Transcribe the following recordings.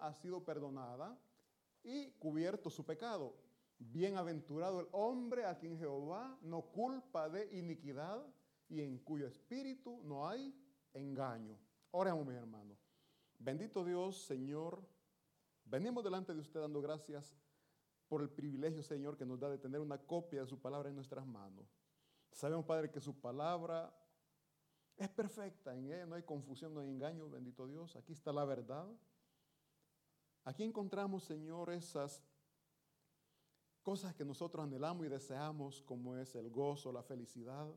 ha sido perdonada y cubierto su pecado. Bienaventurado el hombre a quien Jehová no culpa de iniquidad y en cuyo espíritu no hay engaño. Oremos, mis hermanos. Bendito Dios, Señor, venimos delante de usted dando gracias por el privilegio, Señor, que nos da de tener una copia de su palabra en nuestras manos. Sabemos, Padre, que su palabra es perfecta, en ella no hay confusión, no hay engaño, bendito Dios. Aquí está la verdad. Aquí encontramos, Señor, esas cosas que nosotros anhelamos y deseamos, como es el gozo, la felicidad,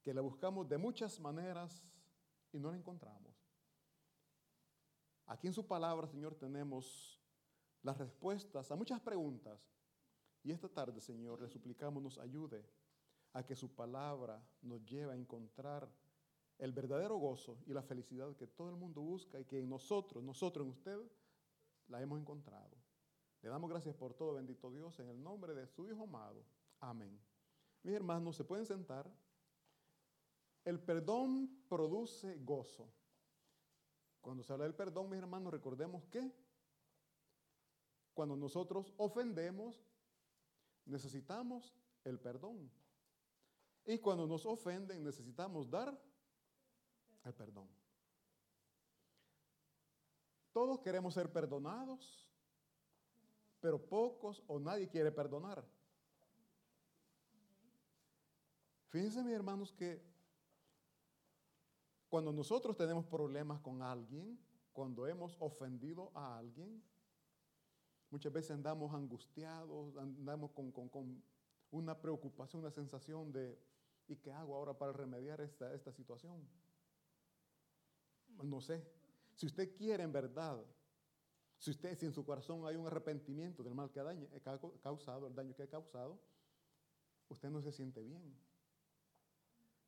que la buscamos de muchas maneras y no la encontramos. Aquí en su palabra, Señor, tenemos las respuestas a muchas preguntas. Y esta tarde, Señor, le suplicamos nos ayude a que su palabra nos lleve a encontrar el verdadero gozo y la felicidad que todo el mundo busca y que en nosotros, nosotros en usted, la hemos encontrado. Le damos gracias por todo, bendito Dios, en el nombre de su Hijo amado. Amén. Mis hermanos, se pueden sentar. El perdón produce gozo. Cuando se habla del perdón, mis hermanos, recordemos que cuando nosotros ofendemos, necesitamos el perdón. Y cuando nos ofenden, necesitamos dar el perdón. Todos queremos ser perdonados, pero pocos o nadie quiere perdonar. Fíjense, mis hermanos, que cuando nosotros tenemos problemas con alguien, cuando hemos ofendido a alguien, muchas veces andamos angustiados, andamos con, con una preocupación, una sensación de, ¿y qué hago ahora para remediar esta, esta situación? No sé. Si usted quiere en verdad, si usted, si en su corazón hay un arrepentimiento del mal que ha, causado, el daño que ha causado, usted no se siente bien.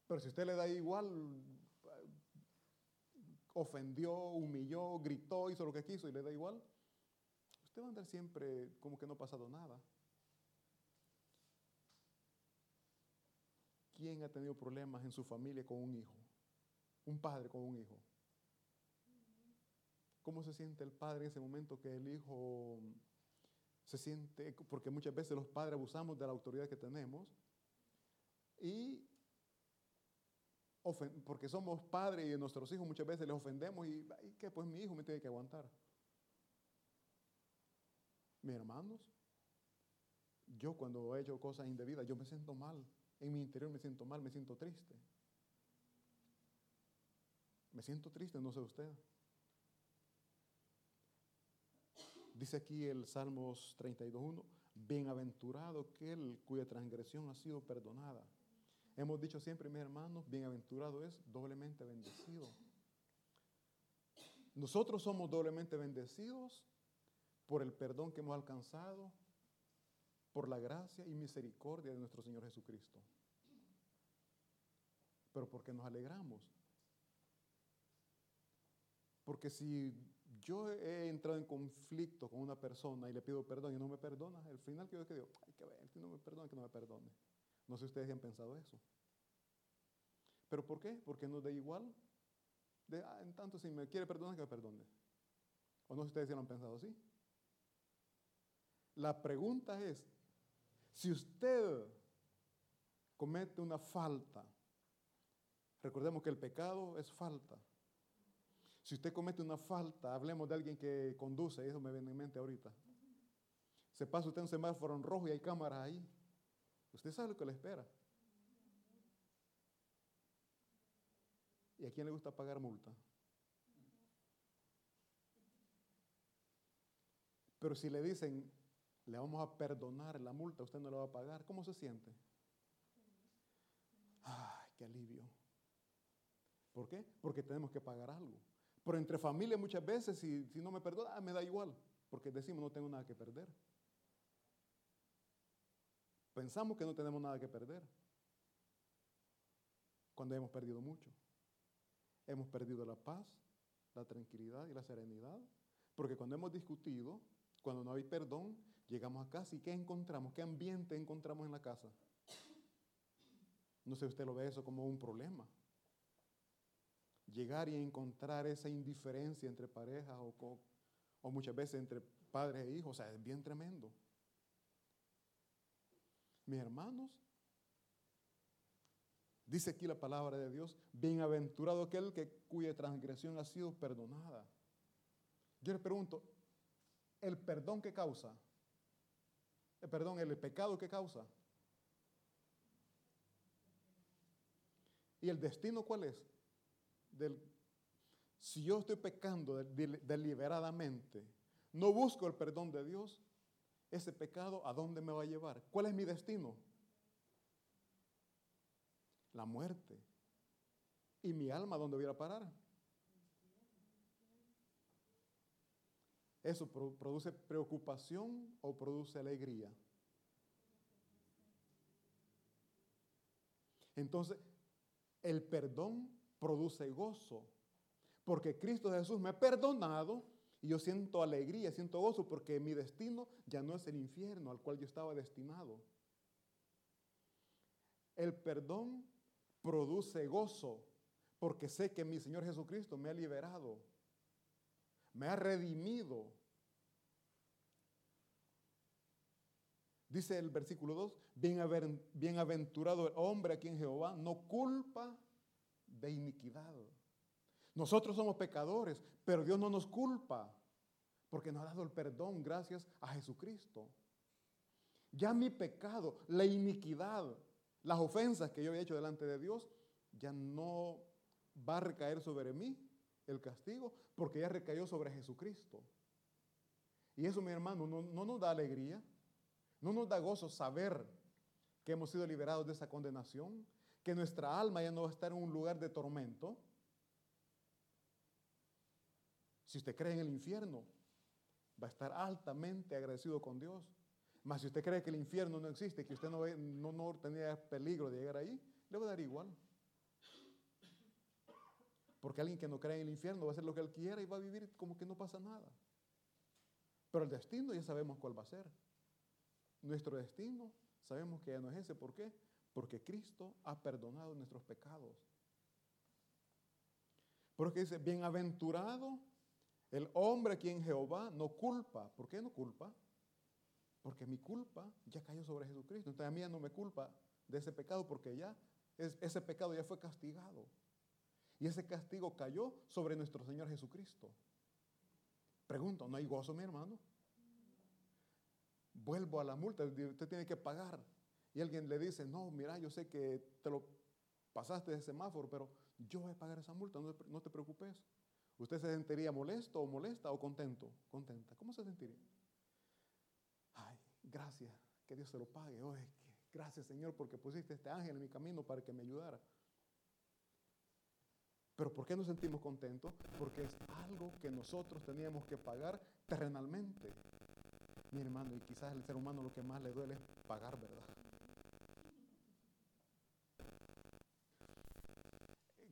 Pero si usted le da igual, ofendió, humilló, gritó, hizo lo que quiso y le da igual, usted va a andar siempre como que no ha pasado nada. ¿Quién ha tenido problemas en su familia con un hijo? Un padre con un hijo. ¿Cómo se siente el padre en ese momento que el hijo se siente, porque muchas veces los padres abusamos de la autoridad que tenemos y porque somos padres y nuestros hijos muchas veces les ofendemos y, que pues mi hijo me tiene que aguantar. Mis hermanos, yo cuando he hecho cosas indebidas, yo me siento mal. En mi interior me siento mal, me siento triste. Me siento triste, no sé usted. Dice aquí el Salmos 32.1, bienaventurado aquel cuya transgresión ha sido perdonada. Hemos dicho siempre, mis hermanos, bienaventurado es doblemente bendecido. Nosotros somos doblemente bendecidos por el perdón que hemos alcanzado, por la gracia y misericordia de nuestro Señor Jesucristo. Pero porque nos alegramos. Porque si yo he entrado en conflicto con una persona y le pido perdón y no me perdona, al final que yo que digo, ay, que ver, si no me perdona, que no me perdone. No sé si ustedes han pensado eso. ¿Pero por qué? Porque nos da igual. De, ah, en tanto, si me quiere perdonar, que me perdone. ¿O no sé si ustedes lo han pensado así? La pregunta es, si usted comete una falta, recordemos que el pecado es falta. Si usted comete una falta, hablemos de alguien que conduce, eso me viene en mente ahorita. Se pasa usted un semáforo en rojo y hay cámaras ahí. Usted sabe lo que le espera. ¿Y a quién le gusta pagar multa? Pero si le dicen, le vamos a perdonar la multa, usted no la va a pagar, ¿cómo se siente? ¡Ay, qué alivio! ¿Por qué? Porque tenemos que pagar algo. Pero entre familias muchas veces, si, si no me perdona, ah, me da igual, porque decimos no tengo nada que perder. Pensamos que no tenemos nada que perder, cuando hemos perdido mucho. Hemos perdido la paz, la tranquilidad y la serenidad, porque cuando hemos discutido, cuando no hay perdón, llegamos a casa y ¿qué encontramos? ¿Qué ambiente encontramos en la casa? No sé usted lo ve eso como un problema llegar y encontrar esa indiferencia entre parejas o, muchas veces entre padres e hijos, o sea, es bien tremendo. Mis hermanos, dice aquí la palabra de Dios, bienaventurado aquel que, cuya transgresión ha sido perdonada. Yo le pregunto, ¿el perdón que causa? Eh, perdón, el pecado que causa. ¿Y el destino cuál es? Del, si yo estoy pecando deliberadamente, no busco el perdón de Dios, ese pecado a dónde me va a llevar? ¿Cuál es mi destino? La muerte. ¿Y mi alma dónde voy a parar? ¿Eso produce preocupación o produce alegría? Entonces, el perdón produce gozo, porque Cristo Jesús me ha perdonado y yo siento alegría, siento gozo, porque mi destino ya no es el infierno al cual yo estaba destinado. El perdón produce gozo, porque sé que mi Señor Jesucristo me ha liberado, me ha redimido. Dice el versículo 2, bienaventurado el hombre a quien Jehová no culpa de iniquidad. Nosotros somos pecadores, pero Dios no nos culpa, porque nos ha dado el perdón gracias a Jesucristo. Ya mi pecado, la iniquidad, las ofensas que yo había hecho delante de Dios, ya no va a recaer sobre mí el castigo, porque ya recayó sobre Jesucristo. Y eso, mi hermano, no, no nos da alegría. ¿No nos da gozo saber que hemos sido liberados de esa condenación? Que nuestra alma ya no va a estar en un lugar de tormento. Si usted cree en el infierno, va a estar altamente agradecido con Dios. Mas si usted cree que el infierno no existe, que usted no, no, no tenía peligro de llegar ahí, le va a dar igual. Porque alguien que no cree en el infierno va a hacer lo que él quiera y va a vivir como que no pasa nada. Pero el destino ya sabemos cuál va a ser. Nuestro destino, sabemos que ya no es ese. ¿Por qué? Porque Cristo ha perdonado nuestros pecados. Porque dice, bienaventurado el hombre a quien Jehová no culpa. ¿Por qué no culpa? Porque mi culpa ya cayó sobre Jesucristo. Entonces a mí no me culpa de ese pecado porque ya ese pecado ya fue castigado. Y ese castigo cayó sobre nuestro Señor Jesucristo. Pregunto, ¿no hay gozo, mi hermano? vuelvo a la multa, usted tiene que pagar. Y alguien le dice, no, mira, yo sé que te lo pasaste de semáforo, pero yo voy a pagar esa multa, no, te preocupes. ¿Usted se sentiría molesto o molesta o contento? Contenta. ¿Cómo se sentiría? Ay, gracias, que Dios se lo pague. gracias Señor porque pusiste este ángel en mi camino para que me ayudara. Pero ¿por qué nos sentimos contentos? Porque es algo que nosotros teníamos que pagar terrenalmente mi hermano, y quizás el ser humano lo que más le duele es pagar, ¿verdad?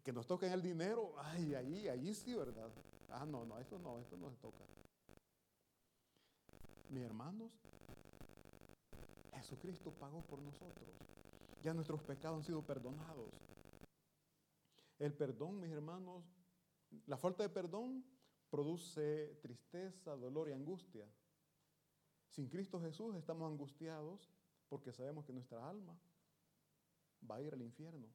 Que nos toquen el dinero, ay, ahí, ahí sí, ¿verdad? Ah, no, no, esto no, esto no se toca. Mis hermanos, Jesucristo pagó por nosotros. Ya nuestros pecados han sido perdonados. El perdón, mis hermanos, la falta de perdón produce tristeza, dolor y angustia. Sin Cristo Jesús estamos angustiados porque sabemos que nuestra alma va a ir al infierno.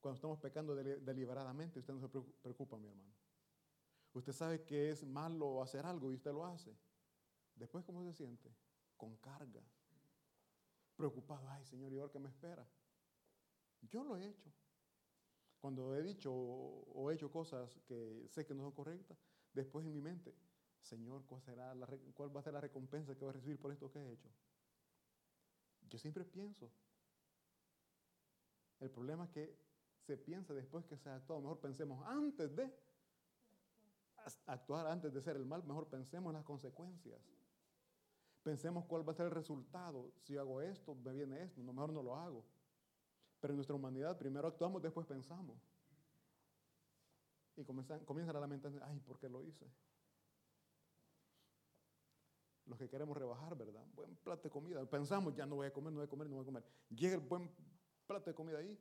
Cuando estamos pecando deliberadamente, usted no se preocupa, mi hermano. Usted sabe que es malo hacer algo y usted lo hace. Después, ¿cómo se siente? Con carga. Preocupado, ay Señor, ¿y ahora qué me espera? Yo lo he hecho. Cuando he dicho o he hecho cosas que sé que no son correctas, después en mi mente, Señor, ¿cuál, será ¿cuál va a ser la recompensa que voy a recibir por esto que he hecho? Yo siempre pienso. El problema es que piensa después que se ha actuado. Mejor pensemos antes de actuar, antes de ser el mal, mejor pensemos en las consecuencias. Pensemos cuál va a ser el resultado. Si hago esto, me viene esto. No, mejor no lo hago. Pero en nuestra humanidad primero actuamos, después pensamos. Y comienzan, comienzan a lamentar, ay, ¿por qué lo hice? los que queremos rebajar, ¿verdad? Buen plato de comida. Pensamos, ya no voy a comer, no voy a comer, no voy a comer. Llega el buen plato de comida ahí,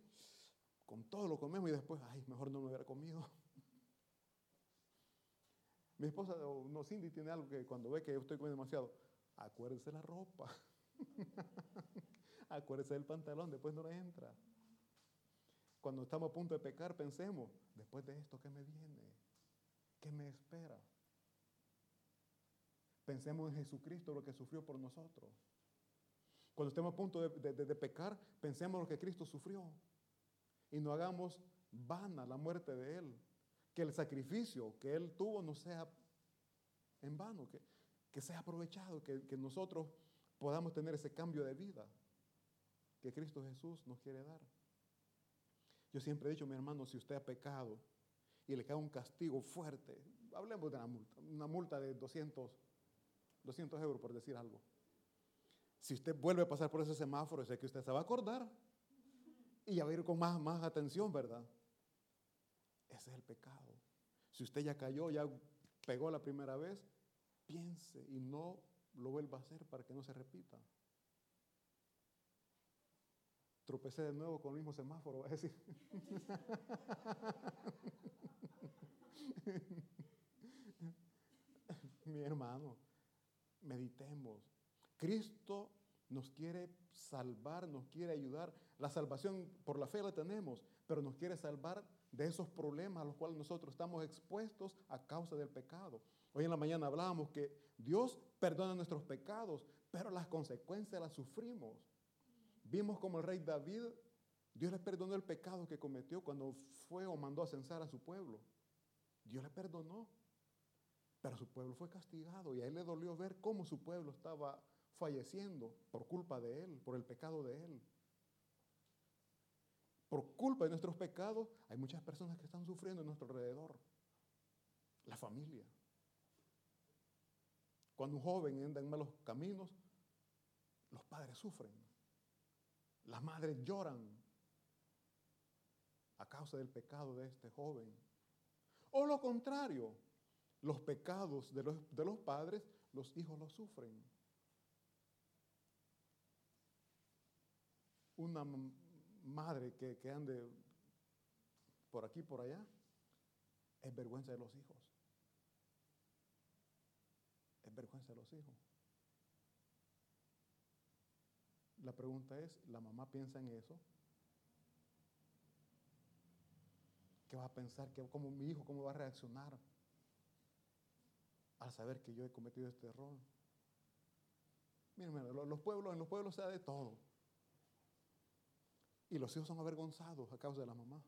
con todo lo comemos y después, ay, mejor no me hubiera comido. Mi esposa, o no, Cindy tiene algo que cuando ve que yo estoy comiendo demasiado, acuérdese la ropa. acuérdese del pantalón, después no le entra. Cuando estamos a punto de pecar, pensemos, después de esto, ¿qué me viene? ¿Qué me espera? Pensemos en Jesucristo, lo que sufrió por nosotros. Cuando estemos a punto de, pecar, pensemos en lo que Cristo sufrió. Y no hagamos vana la muerte de Él. Que el sacrificio que Él tuvo no sea en vano, que, que sea aprovechado, que, que nosotros podamos tener ese cambio de vida que Cristo Jesús nos quiere dar. Yo siempre he dicho, mi hermano, si usted ha pecado y le cae un castigo fuerte, hablemos de una multa, una multa de 200, 200 euros por decir algo. Si usted vuelve a pasar por ese semáforo, sé que usted se va a acordar y a ir con más, más atención, ¿verdad? Ese es el pecado. Si usted ya cayó, ya pegó la primera vez, piense y no lo vuelva a hacer para que no se repita. Tropecé de nuevo con el mismo semáforo, va a decir. Mi hermano, meditemos. Cristo nos quiere salvar, nos quiere ayudar. La salvación por la fe la tenemos, pero nos quiere salvar de esos problemas a los cuales nosotros estamos expuestos a causa del pecado. Hoy en la mañana hablábamos que Dios perdona nuestros pecados, pero las consecuencias las sufrimos. Vimos como el rey David, Dios le perdonó el pecado que cometió cuando fue o mandó a censar a su pueblo. Dios le perdonó, pero su pueblo fue castigado y a él le dolió ver cómo su pueblo estaba falleciendo por culpa de él, por el pecado de él. Por culpa de nuestros pecados, hay muchas personas que están sufriendo en nuestro alrededor. La familia. Cuando un joven anda en malos caminos, los padres sufren. Las madres lloran a causa del pecado de este joven. O lo contrario, los pecados de los, de los padres, los hijos los sufren. Una madre que, que ande por aquí, por allá, es vergüenza de los hijos. Es vergüenza de los hijos. La pregunta es, ¿la mamá piensa en eso? ¿Qué va a pensar? ¿Qué, ¿Cómo mi hijo, cómo va a reaccionar al saber que yo he cometido este error? Miren, los pueblos, en los pueblos se da de todo. Y los hijos son avergonzados a causa de la mamá.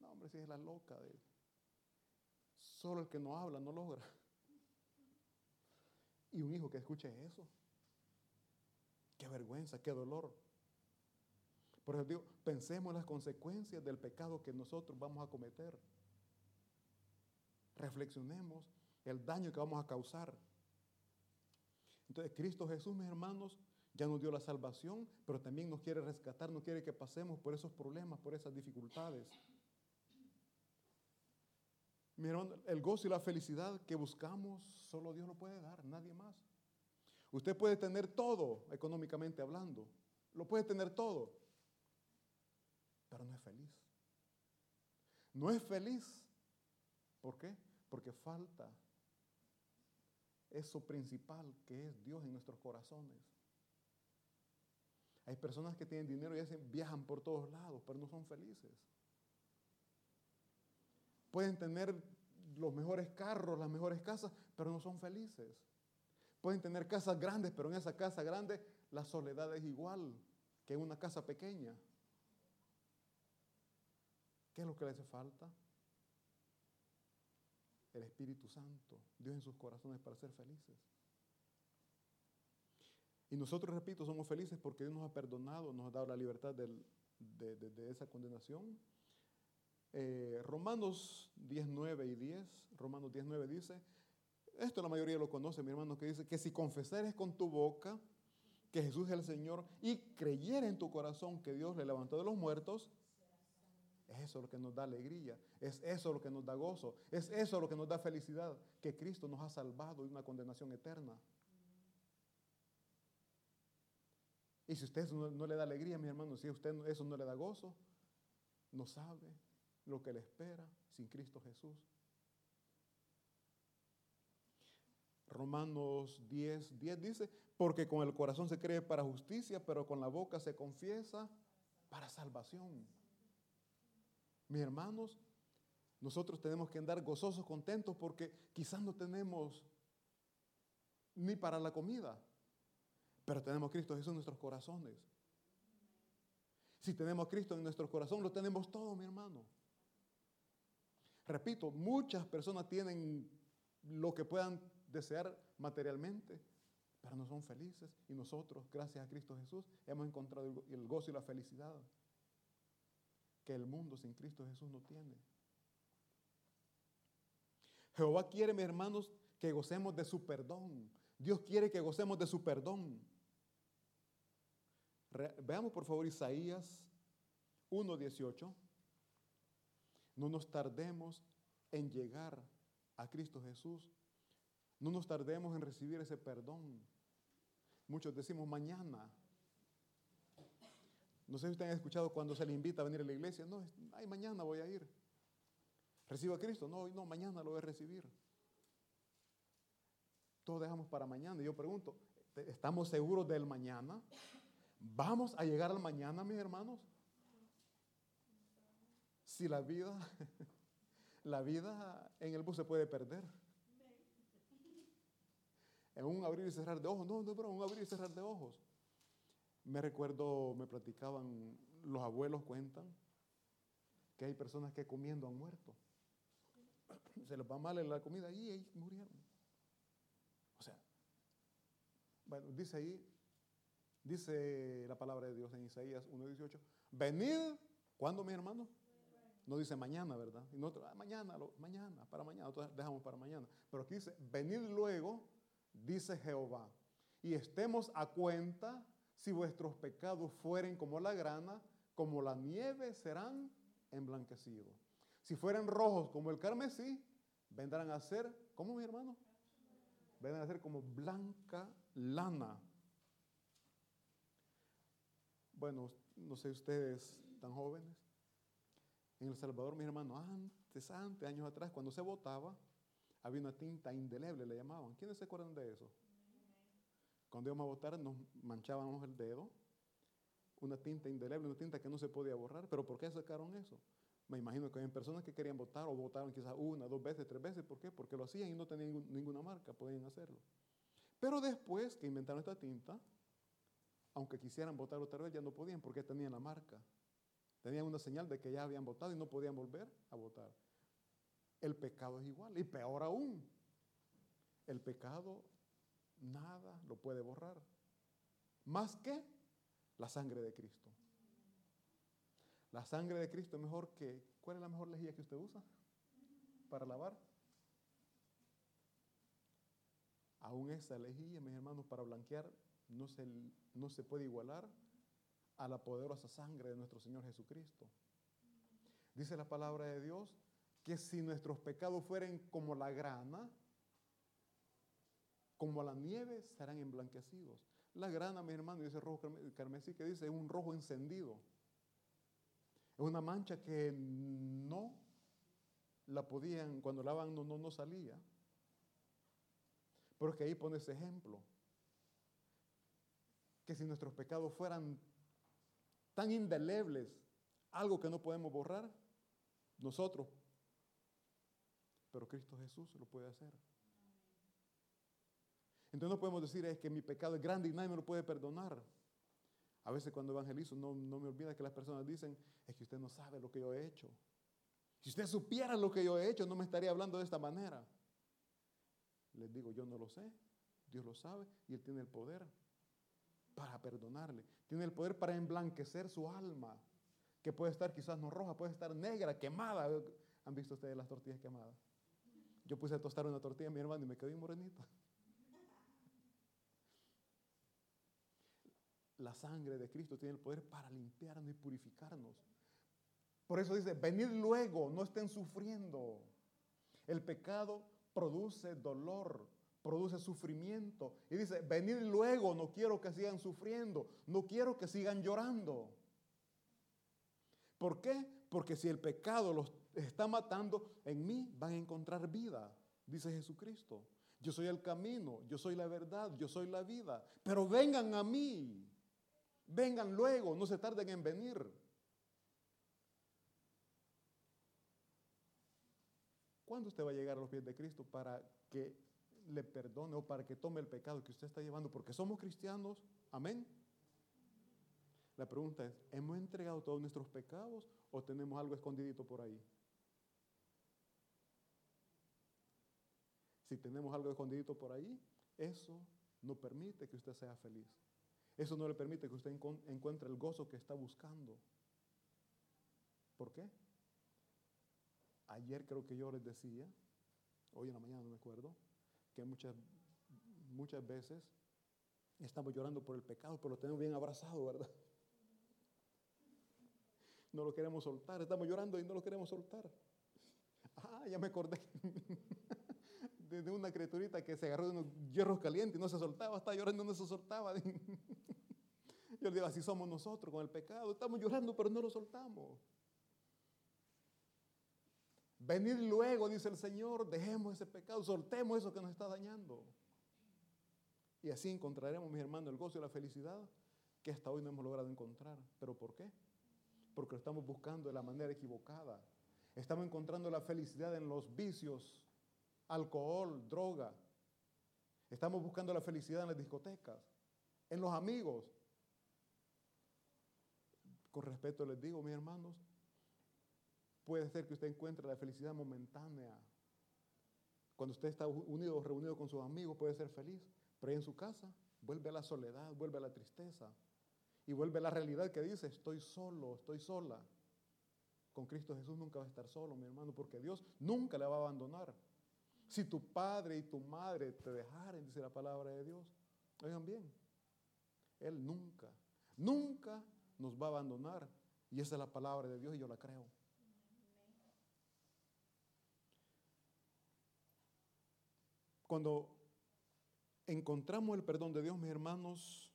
No, hombre, si es la loca de Solo el que no habla no logra. Y un hijo que escuche eso. Qué vergüenza, qué dolor. Por eso digo, pensemos en las consecuencias del pecado que nosotros vamos a cometer. Reflexionemos el daño que vamos a causar. Entonces, Cristo Jesús, mis hermanos, ya nos dio la salvación, pero también nos quiere rescatar, no quiere que pasemos por esos problemas, por esas dificultades. Miren, el gozo y la felicidad que buscamos, solo Dios lo puede dar, nadie más. Usted puede tener todo, económicamente hablando, lo puede tener todo, pero no es feliz. No es feliz. ¿Por qué? Porque falta eso principal que es Dios en nuestros corazones. Hay personas que tienen dinero y viajan por todos lados, pero no son felices. Pueden tener los mejores carros, las mejores casas, pero no son felices. Pueden tener casas grandes, pero en esa casa grande la soledad es igual que en una casa pequeña. ¿Qué es lo que le hace falta? El Espíritu Santo, Dios en sus corazones para ser felices. Y nosotros, repito, somos felices porque Dios nos ha perdonado, nos ha dado la libertad de, esa condenación. Eh, Romanos 19 y 10, Romanos 19 dice, esto la mayoría lo conoce, mi hermano, que dice que si confesares con tu boca que Jesús es el Señor y creyera en tu corazón que Dios le levantó de los muertos, es eso lo que nos da alegría, es eso lo que nos da gozo, es eso lo que nos da felicidad, que Cristo nos ha salvado de una condenación eterna. Y si usted no, le da alegría, mis hermanos, si a usted eso no le da gozo, no sabe lo que le espera sin Cristo Jesús. Romanos 10, 10 dice, porque con el corazón se cree para justicia, pero con la boca se confiesa para salvación. Mis hermanos, nosotros tenemos que andar gozosos, contentos, porque quizás no tenemos ni para la comida, pero tenemos Cristo Jesús en nuestros corazones. Si tenemos Cristo en nuestro corazón, lo tenemos todo, mi hermano. Repito, muchas personas tienen lo que puedan desear materialmente, pero no son felices. Y nosotros, gracias a Cristo Jesús, hemos encontrado el gozo y la felicidad que el mundo sin Cristo Jesús no tiene. Jehová quiere, mis hermanos, que gocemos de su perdón. Dios quiere que gocemos de su perdón. Veamos por favor Isaías 1.18. No nos tardemos en llegar a Cristo Jesús. No nos tardemos en recibir ese perdón. Muchos decimos mañana. No sé si ustedes han escuchado cuando se le invita a venir a la iglesia. No, ay, mañana voy a ir. ¿Recibo a Cristo? No, no, mañana lo voy a recibir. Todo dejamos para mañana. Y yo pregunto, ¿estamos seguros del mañana? ¿Vamos a llegar al mañana, mis hermanos? Si la vida, la vida en el bus se puede perder. En un abrir y cerrar de ojos. No, no, pero un abrir y cerrar de ojos. Me recuerdo, me platicaban, los abuelos cuentan que hay personas que comiendo han muerto. Se les va mal en la comida y ahí murieron. O sea, bueno, dice ahí, dice la palabra de Dios en Isaías 1.18, venid, ¿cuándo mi hermano? No dice mañana, ¿verdad? Y nosotros, ah, mañana, mañana, para mañana, nosotros dejamos para mañana. Pero aquí dice, venid luego, dice Jehová, y estemos a cuenta si vuestros pecados fueren como la grana, como la nieve serán emblanquecidos. Si fueren rojos como el carmesí, vendrán a ser, ¿cómo mi hermano? Vendrán a ser como blanca lana. Bueno, no sé ustedes tan jóvenes, en El Salvador, mis hermanos, antes, antes, años atrás, cuando se votaba, había una tinta indeleble, le llamaban. ¿Quiénes se acuerdan de eso? Cuando íbamos a votar, nos manchábamos el dedo, una tinta indeleble, una tinta que no se podía borrar. ¿Pero por qué sacaron eso? Me imagino que había personas que querían votar o votaron quizás una, dos veces, tres veces. ¿Por qué? Porque lo hacían y no tenían ninguna marca, podían hacerlo. Pero después que inventaron esta tinta, aunque quisieran votar otra vez, ya no podían porque tenían la marca. Tenían una señal de que ya habían votado y no podían volver a votar. El pecado es igual. Y peor aún, el pecado nada lo puede borrar. Más que la sangre de Cristo. La sangre de Cristo es mejor que... ¿Cuál es la mejor lejía que usted usa para lavar? Aún esa lejía, mis hermanos, para blanquear no se, no se puede igualar a la poderosa sangre de nuestro Señor Jesucristo. Dice la palabra de Dios que si nuestros pecados fueren como la grana, como la nieve, serán emblanquecidos. La grana, mi hermano, dice rojo carmesí, que dice es un rojo encendido. Es una mancha que no la podían, cuando lavan no, no, no salía. Pero es que ahí pone ese ejemplo. Que si nuestros pecados fueran tan indelebles, algo que no podemos borrar, nosotros. Pero Cristo Jesús lo puede hacer. Entonces no podemos decir es que mi pecado es grande y nadie me lo puede perdonar. A veces cuando evangelizo no, no me olvida que las personas dicen, es que usted no sabe lo que yo he hecho. Si usted supiera lo que yo he hecho, no me estaría hablando de esta manera. Les digo, yo no lo sé, Dios lo sabe y Él tiene el poder para perdonarle. Tiene el poder para emblanquecer su alma, que puede estar quizás no roja, puede estar negra, quemada. ¿Han visto ustedes las tortillas quemadas? Yo puse a tostar una tortilla a mi hermano y me quedé morenito. La sangre de Cristo tiene el poder para limpiarnos y purificarnos. Por eso dice, venid luego, no estén sufriendo. El pecado produce dolor, produce sufrimiento. Y dice, venid luego, no quiero que sigan sufriendo, no quiero que sigan llorando. ¿Por qué? Porque si el pecado los está matando, en mí van a encontrar vida, dice Jesucristo. Yo soy el camino, yo soy la verdad, yo soy la vida. Pero vengan a mí. Vengan luego, no se tarden en venir. ¿Cuándo usted va a llegar a los pies de Cristo para que le perdone o para que tome el pecado que usted está llevando? Porque somos cristianos. Amén. La pregunta es, ¿hemos entregado todos nuestros pecados o tenemos algo escondidito por ahí? Si tenemos algo escondidito por ahí, eso no permite que usted sea feliz. Eso no le permite que usted encuentre el gozo que está buscando. ¿Por qué? Ayer creo que yo les decía, hoy en la mañana no me acuerdo, que muchas, muchas veces estamos llorando por el pecado, pero lo tenemos bien abrazado, ¿verdad? No lo queremos soltar, estamos llorando y no lo queremos soltar. Ah, ya me acordé de, una criaturita que se agarró de unos hierros calientes y no se soltaba, estaba llorando y no se soltaba. Yo le digo, así somos nosotros con el pecado, estamos llorando pero no lo soltamos. Venid luego, dice el Señor, dejemos ese pecado, soltemos eso que nos está dañando. Y así encontraremos, mis hermanos, el gozo y la felicidad que hasta hoy no hemos logrado encontrar. ¿Pero por qué? Porque lo estamos buscando de la manera equivocada. Estamos encontrando la felicidad en los vicios, alcohol, droga. Estamos buscando la felicidad en las discotecas, en los amigos. Con respeto les digo, mis hermanos, puede ser que usted encuentre la felicidad momentánea. Cuando usted está unido reunido con sus amigos puede ser feliz, pero en su casa vuelve a la soledad, vuelve a la tristeza y vuelve a la realidad que dice, estoy solo, estoy sola. Con Cristo Jesús nunca va a estar solo, mi hermano, porque Dios nunca le va a abandonar. Si tu padre y tu madre te dejaren, dice la palabra de Dios, oigan bien, Él nunca, nunca nos va a abandonar. Y esa es la palabra de Dios y yo la creo. Cuando encontramos el perdón de Dios, mis hermanos,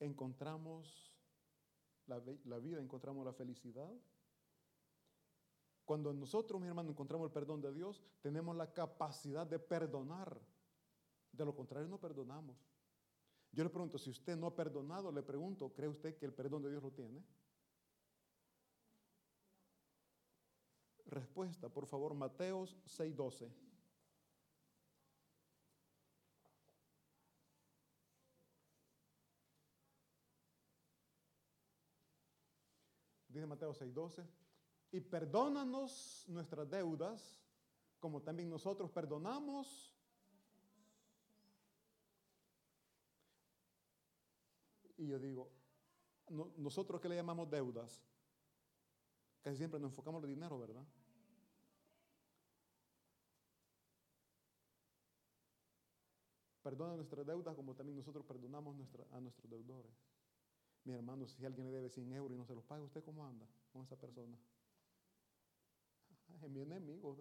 encontramos la, vida, encontramos la felicidad. Cuando nosotros, mis hermanos, encontramos el perdón de Dios, tenemos la capacidad de perdonar. De lo contrario, no perdonamos. Yo le pregunto, si usted no ha perdonado, le pregunto, ¿cree usted que el perdón de Dios lo tiene? Respuesta, por favor, Mateos 6:12. Dice Mateo 6:12, y perdónanos nuestras deudas, como también nosotros perdonamos. Y yo digo, nosotros que le llamamos deudas, casi siempre nos enfocamos en el dinero, ¿verdad? Perdona nuestras deudas como también nosotros perdonamos a nuestros deudores. Mi hermano, si alguien le debe 100 euros y no se los paga, ¿usted cómo anda con esa persona? Es mi enemigo,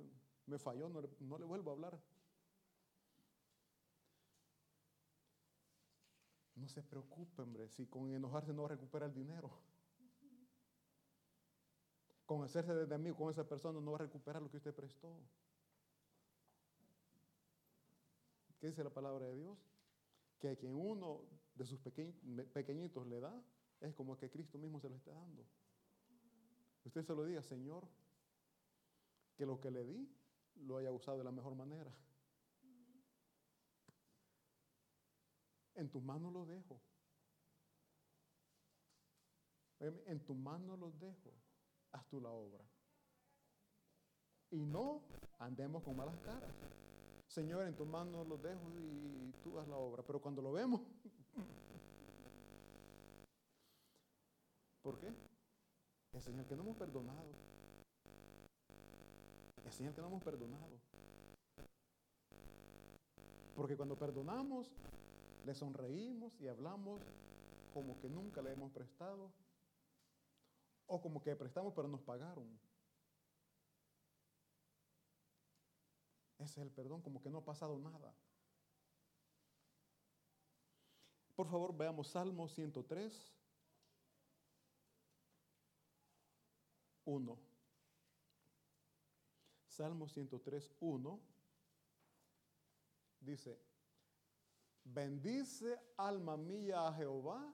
me falló, no, le vuelvo a hablar. No se preocupe, hombre, si con enojarse no recupera el dinero. Con hacerse de enemigo con esa persona no va a recuperar lo que usted prestó. ¿Qué dice la palabra de Dios? Que a quien uno de sus pequeñitos le da, es como que Cristo mismo se lo está dando. Usted se lo diga, Señor, que lo que le di lo haya usado de la mejor manera. En tus manos lo dejo. En tu mano los dejo. Haz tú la obra. Y no andemos con malas caras. Señor, en tus manos los dejo y tú haz la obra. Pero cuando lo vemos, ¿Por qué? El Señor que no hemos perdonado. El Señor que no hemos perdonado. Porque cuando perdonamos, le sonreímos y hablamos como que nunca le hemos prestado. O como que prestamos pero nos pagaron. Ese es el perdón, como que no ha pasado nada. Por favor, veamos Salmo 103. 1. Salmo 103, 1. dice, bendice alma mía a Jehová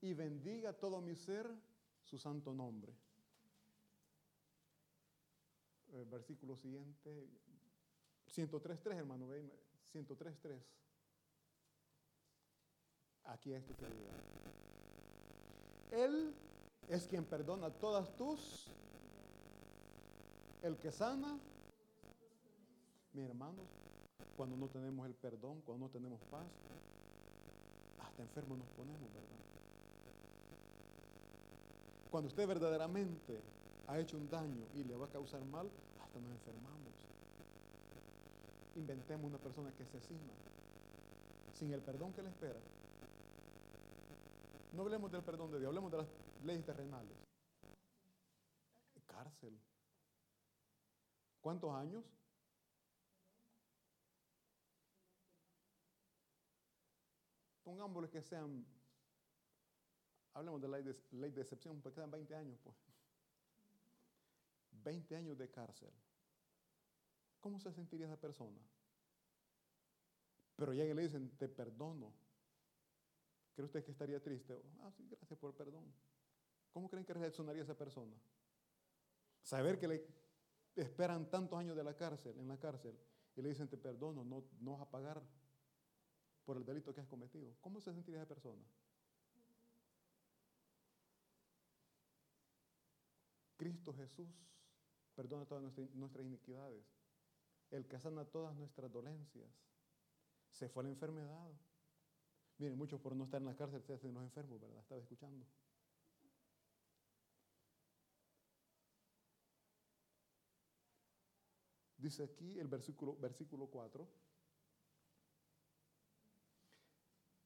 y bendiga todo mi ser su santo nombre. El versículo siguiente, 103.3, hermano, 103.3. Aquí es esto que Él es quien perdona todas tus, el que sana. Mi hermano, cuando no tenemos el perdón, cuando no tenemos paz, hasta enfermos nos ponemos, ¿verdad? Cuando usted verdaderamente ha hecho un daño y le va a causar mal, hasta nos enfermamos. Inventemos una persona que asesina sin el perdón que le espera. No hablemos del perdón de Dios, hablemos de las leyes terrenales. Cárcel. ¿Cuántos años? Pongámosle que sean, hablemos de la ley de, ley de excepción, porque quedan 20 años, pues. 20 años de cárcel. ¿Cómo se sentiría esa persona? Pero ya que le dicen, te perdono. ¿Cree usted que estaría triste? Ah, sí, gracias por el perdón. ¿Cómo creen que reaccionaría esa persona? Saber que le esperan tantos años de la cárcel, en la cárcel, y le dicen, te perdono, no, no vas a pagar por el delito que has cometido. ¿Cómo se sentiría esa persona? Cristo Jesús perdona todas nuestras iniquidades. El que sana todas nuestras dolencias. Se fue la enfermedad. Miren, muchos por no estar en la cárcel se hacen los enfermos, ¿verdad? Estaba escuchando. Dice aquí el versículo, versículo 4.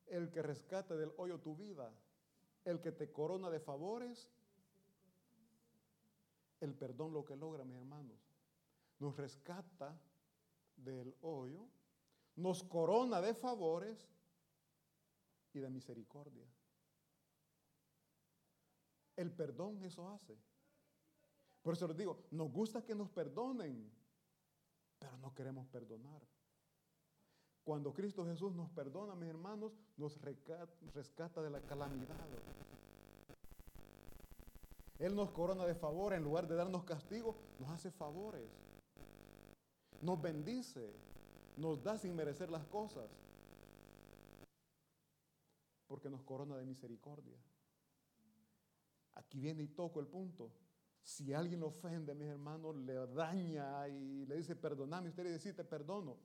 El que rescata del hoyo tu vida, el que te corona de favores, el perdón lo que logra, mis hermanos, nos rescata del hoyo, nos corona de favores y de misericordia. El perdón eso hace. Por eso les digo, nos gusta que nos perdonen, pero no queremos perdonar. Cuando Cristo Jesús nos perdona, mis hermanos, nos rescata de la calamidad. Él nos corona de favor, en lugar de darnos castigo, nos hace favores. Nos bendice, nos da sin merecer las cosas, porque nos corona de misericordia. Aquí viene y toco el punto. Si alguien lo ofende, mis hermanos, le daña y le dice, perdoname, usted le dice, te perdono.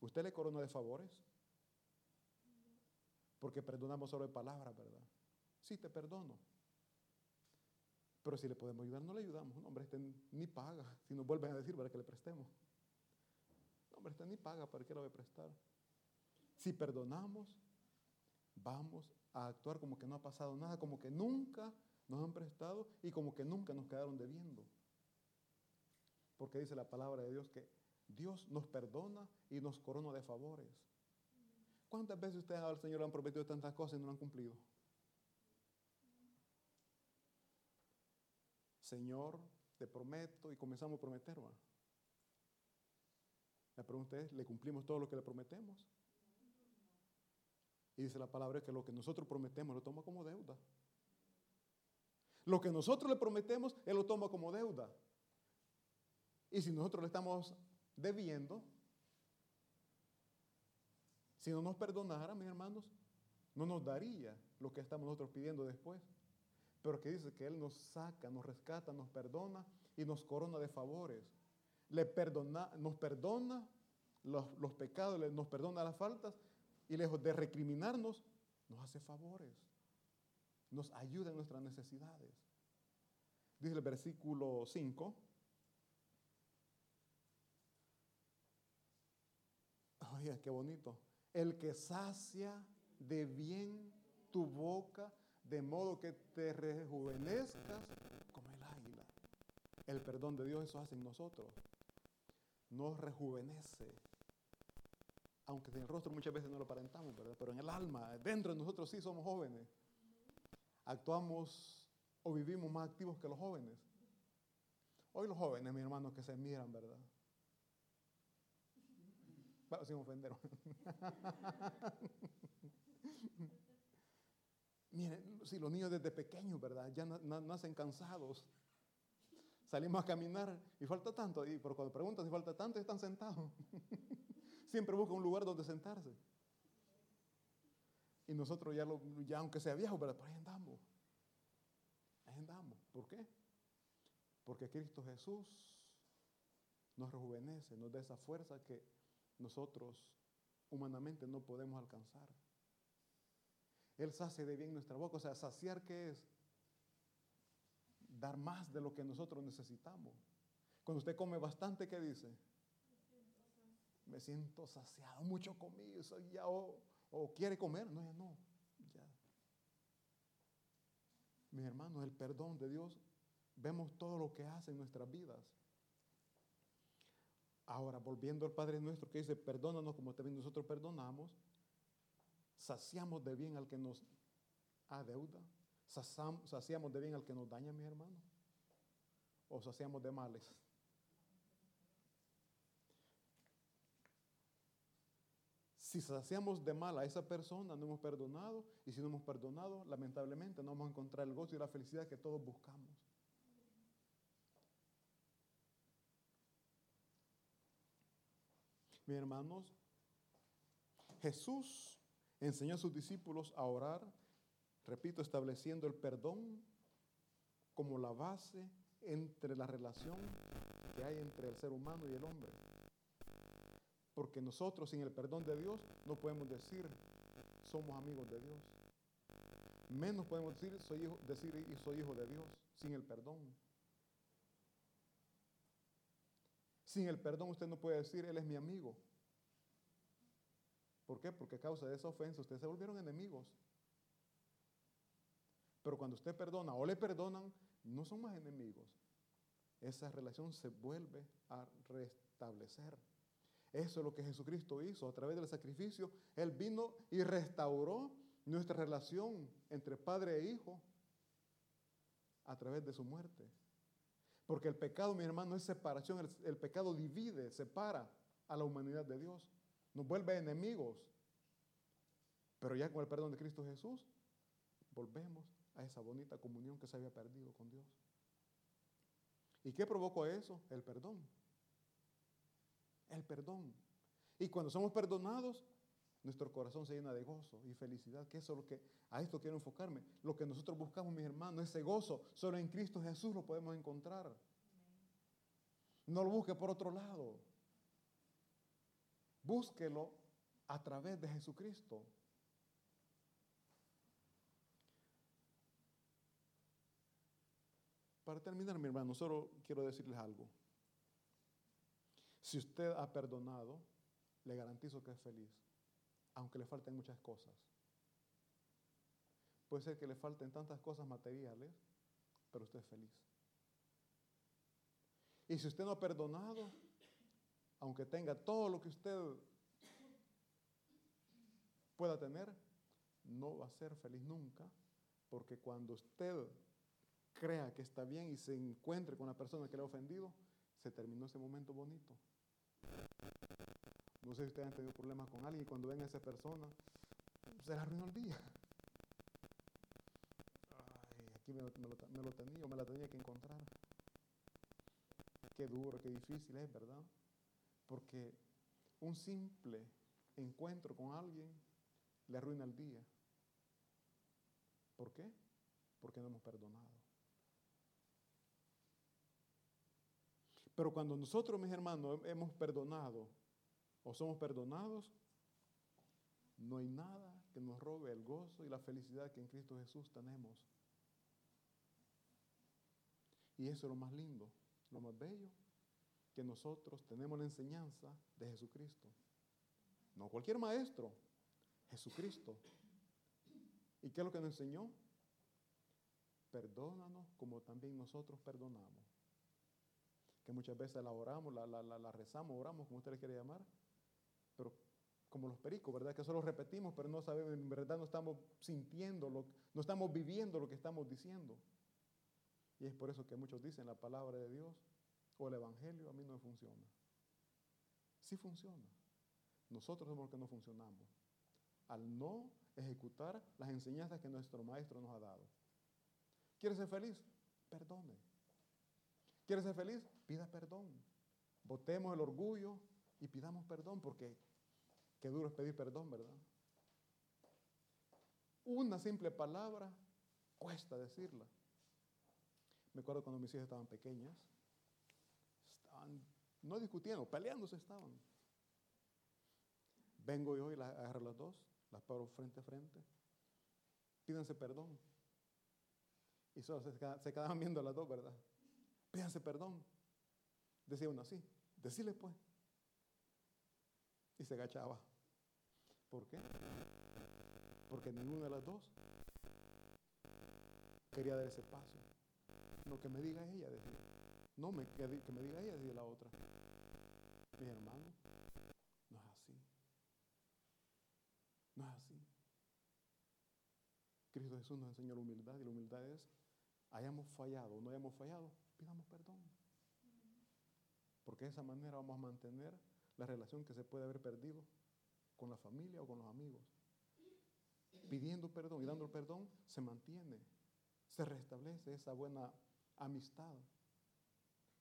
¿Usted le corona de favores? Porque perdonamos solo de palabras, ¿verdad? Sí, te perdono. Pero si le podemos ayudar, no le ayudamos. No, hombre, este ni paga. Si nos vuelven a decir para que le prestemos. No, hombre, este ni paga, ¿para qué lo voy a prestar? Si perdonamos, vamos a actuar como que no ha pasado nada, como que nunca nos han prestado y como que nunca nos quedaron debiendo. Porque dice la palabra de Dios que Dios nos perdona y nos corona de favores. ¿Cuántas veces ustedes al Señor le han prometido tantas cosas y no lo han cumplido? Señor, te prometo y comenzamos a prometer. La pregunta es, ¿le cumplimos todo lo que le prometemos? Y dice la palabra que lo que nosotros prometemos lo toma como deuda. Lo que nosotros le prometemos, Él lo toma como deuda. Y si nosotros le estamos debiendo, si no nos perdonara, mis hermanos, no nos daría lo que estamos nosotros pidiendo después. Pero que dice que Él nos saca, nos rescata, nos perdona y nos corona de favores. Le perdona, nos perdona los, los pecados, nos perdona las faltas y lejos de recriminarnos, nos hace favores nos ayuda en nuestras necesidades. Dice el versículo 5. Oye, qué bonito. El que sacia de bien tu boca, de modo que te rejuvenezcas como el águila. El perdón de Dios eso hace en nosotros. Nos rejuvenece. Aunque en el rostro muchas veces no lo aparentamos, ¿verdad? Pero en el alma, dentro de nosotros sí somos jóvenes actuamos o vivimos más activos que los jóvenes. Hoy los jóvenes, mi hermano, que se miran, ¿verdad? sin ofender. Miren, si los niños desde pequeños, ¿verdad? Ya nacen cansados. Salimos a caminar y falta tanto. Y por cuando preguntan si falta tanto, están sentados. Siempre buscan un lugar donde sentarse. Y nosotros ya, lo, ya aunque sea viejo. Pero ahí andamos. Ahí andamos. ¿Por qué? Porque Cristo Jesús nos rejuvenece, nos da esa fuerza que nosotros humanamente no podemos alcanzar. Él sacia de bien nuestra boca. O sea, saciar qué es? Dar más de lo que nosotros necesitamos. Cuando usted come bastante, ¿qué dice? Me siento saciado, mucho comido, ya, o, o, quiere comer. No, ya no. Ya. Mis hermanos, el perdón de Dios, vemos todo lo que hace en nuestras vidas. Ahora, volviendo al Padre nuestro que dice, perdónanos como también nosotros perdonamos, saciamos de bien al que nos adeuda, saciamos de bien al que nos daña, mi hermano, o saciamos de males. Si saciamos de mal a esa persona, no hemos perdonado, y si no hemos perdonado, lamentablemente no vamos a encontrar el gozo y la felicidad que todos buscamos. Mis hermanos, Jesús enseñó a sus discípulos a orar, repito, estableciendo el perdón como la base entre la relación que hay entre el ser humano y el hombre. Porque nosotros sin el perdón de Dios no podemos decir somos amigos de Dios. Menos podemos decir soy hijo, decir soy hijo de Dios sin el perdón. Sin el perdón usted no puede decir, Él es mi amigo. ¿Por qué? Porque a causa de esa ofensa ustedes se volvieron enemigos. Pero cuando usted perdona o le perdonan, no son más enemigos. Esa relación se vuelve a restablecer. Eso es lo que Jesucristo hizo a través del sacrificio. Él vino y restauró nuestra relación entre padre e hijo a través de su muerte. Porque el pecado, mi hermano, es separación. El, pecado divide, separa a la humanidad de Dios. Nos vuelve enemigos. Pero ya con el perdón de Cristo Jesús, volvemos a esa bonita comunión que se había perdido con Dios. ¿Y qué provocó eso? El perdón. El perdón. Y cuando somos perdonados, nuestro corazón se llena de gozo y felicidad, que eso es lo que, a esto quiero enfocarme. Lo que nosotros buscamos, mis hermanos, ese gozo, solo en Cristo Jesús lo podemos encontrar. No lo busque por otro lado. Búsquelo a través de Jesucristo. Para terminar, mi hermano, solo quiero decirles algo. Si usted ha perdonado, le garantizo que es feliz aunque le falten muchas cosas. Puede ser que le falten tantas cosas materiales, pero usted es feliz. Y si usted no ha perdonado, aunque tenga todo lo que usted pueda tener, no va a ser feliz nunca, porque cuando usted crea que está bien y se encuentre con la persona que le ha ofendido, se terminó ese momento bonito. No sé si ustedes han tenido problemas con alguien y cuando ven a esa persona, se le arruinó el día. Ay, aquí me lo, tenía o me la tenía que encontrar. Qué duro, qué difícil es, ¿verdad? Porque un simple encuentro con alguien le arruina el día. ¿Por qué? Porque no hemos perdonado. Pero cuando nosotros, mis hermanos, hemos perdonado, o somos perdonados, no hay nada que nos robe el gozo y la felicidad que en Cristo Jesús tenemos. Y eso es lo más lindo, lo más bello, que nosotros tenemos la enseñanza de Jesucristo. No cualquier maestro, Jesucristo. ¿Y qué es lo que nos enseñó? Perdónanos como también nosotros perdonamos. Que muchas veces la oramos, la, la rezamos, oramos, como usted le quiere llamar, pero como los pericos, ¿verdad? Que solo repetimos, pero no sabemos, en verdad no estamos sintiendo, lo, no estamos viviendo lo que estamos diciendo. Y es por eso que muchos dicen la palabra de Dios o el Evangelio a mí no funciona. Sí funciona, Nosotros somos los que no funcionamos. Al no ejecutar las enseñanzas que nuestro maestro nos ha dado. ¿Quieres ser feliz? Perdone. ¿Quieres ser feliz? Pida perdón. Votemos el orgullo y pidamos perdón porque qué duro es pedir perdón, ¿verdad? Una simple palabra cuesta decirla. Me acuerdo cuando mis hijas estaban pequeñas, estaban no discutiendo, peleándose estaban. Vengo yo y las agarro las dos, las paro frente a frente. Pídanse perdón. Y solo se, se quedaban viendo las dos, ¿verdad? Pídanse perdón. Decía uno así, decirle pues. Y se agachaba. ¿Por qué? Porque ninguna de las dos quería dar ese paso. Lo que me diga ella, decía. No, que, me diga ella, decía la otra. Mi hermano, no es así. No es así. Cristo Jesús nos enseñó la humildad y la humildad es, hayamos fallado o no hayamos fallado, pidamos perdón. Porque de esa manera vamos a mantener la relación que se puede haber perdido con la familia o con los amigos. Pidiendo perdón y dando el perdón se mantiene, se restablece esa buena amistad,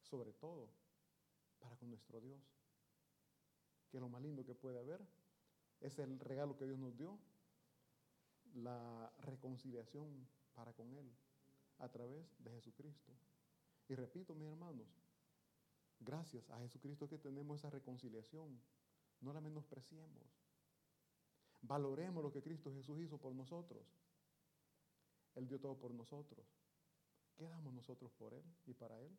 sobre todo para con nuestro Dios. Que lo más lindo que puede haber es el regalo que Dios nos dio, la reconciliación para con Él a través de Jesucristo. Y repito, mis hermanos, gracias a Jesucristo que tenemos esa reconciliación. No la menospreciemos. Valoremos lo que Cristo Jesús hizo por nosotros. Él dio todo por nosotros. ¿Qué damos nosotros por Él y para Él?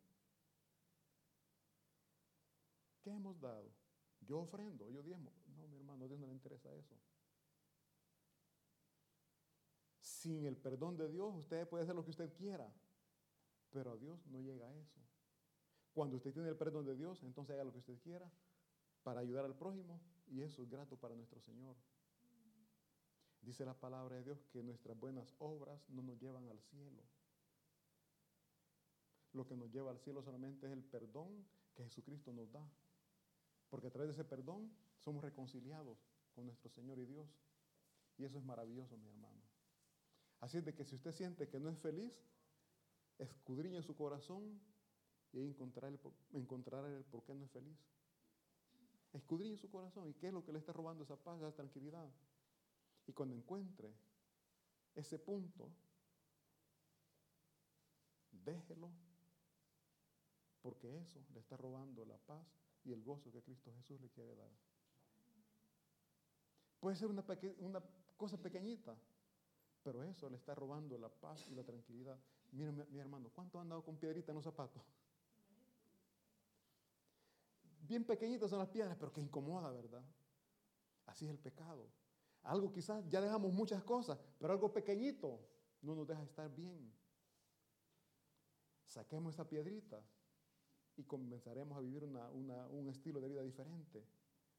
¿Qué hemos dado? Yo ofrendo, yo diezmo. No, mi hermano, a Dios no le interesa eso. Sin el perdón de Dios, usted puede hacer lo que usted quiera, pero a Dios no llega a eso. Cuando usted tiene el perdón de Dios, entonces haga lo que usted quiera para ayudar al prójimo y eso es grato para nuestro Señor. Dice la palabra de Dios que nuestras buenas obras no nos llevan al cielo. Lo que nos lleva al cielo solamente es el perdón que Jesucristo nos da. Porque a través de ese perdón somos reconciliados con nuestro Señor y Dios. Y eso es maravilloso, mi hermano. Así es de que si usted siente que no es feliz, escudriñe su corazón y encontrar el, encontrar el por qué no es feliz. Escudriñe su corazón y qué es lo que le está robando esa paz, esa tranquilidad. Y cuando encuentre ese punto, déjelo, porque eso le está robando la paz y el gozo que Cristo Jesús le quiere dar. Puede ser una, una cosa pequeñita, pero eso le está robando la paz y la tranquilidad. Mira, mi, hermano, ¿cuánto han dado con piedrita en los zapatos? Bien pequeñitas son las piedras, pero que incomoda, ¿verdad? Así es el pecado. Algo quizás ya dejamos muchas cosas, pero algo pequeñito no nos deja estar bien. Saquemos esa piedrita y comenzaremos a vivir un estilo de vida diferente.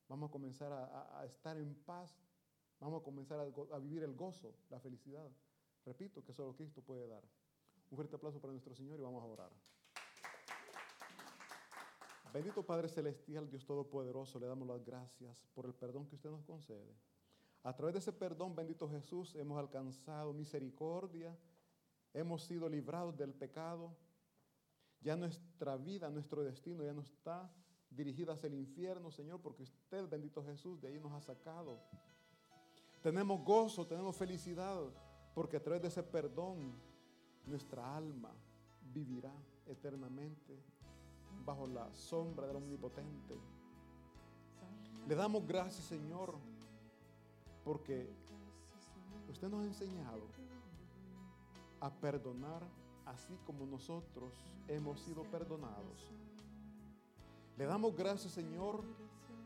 Vamos a comenzar a, estar en paz. Vamos a comenzar a, a, vivir el gozo, la felicidad. Repito que solo Cristo puede dar. Un fuerte aplauso para nuestro Señor y vamos a orar. Bendito Padre Celestial, Dios Todopoderoso, le damos las gracias por el perdón que usted nos concede. A través de ese perdón, bendito Jesús, hemos alcanzado misericordia, hemos sido librados del pecado. Ya nuestra vida, nuestro destino ya no está dirigida hacia el infierno, Señor, porque usted, bendito Jesús, de ahí nos ha sacado. Tenemos gozo, tenemos felicidad, porque a través de ese perdón nuestra alma vivirá eternamente bajo la sombra del Omnipotente. Le damos gracias, Señor porque usted nos ha enseñado a perdonar así como nosotros hemos sido perdonados. Le damos gracias, Señor,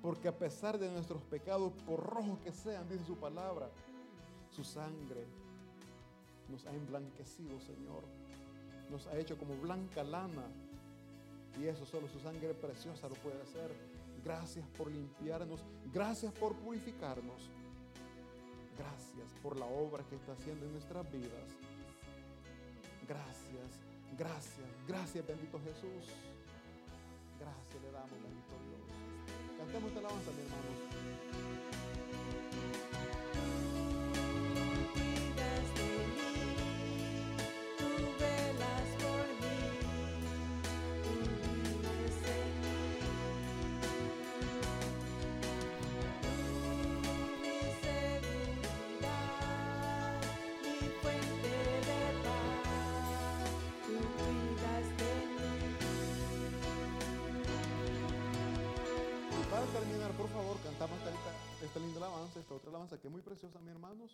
porque a pesar de nuestros pecados, por rojos que sean, dice su palabra, su sangre nos ha emblanquecido, Señor. Nos ha hecho como blanca lana. Y eso solo su sangre preciosa lo puede hacer. Gracias por limpiarnos. Gracias por purificarnos. Gracias por la obra que está haciendo en nuestras vidas. Gracias, gracias, gracias bendito Jesús. Gracias le damos, bendito Dios. Cantemos esta alabanza, mi hermanos. alabanza, esta otra alabanza que es muy preciosa, mis hermanos,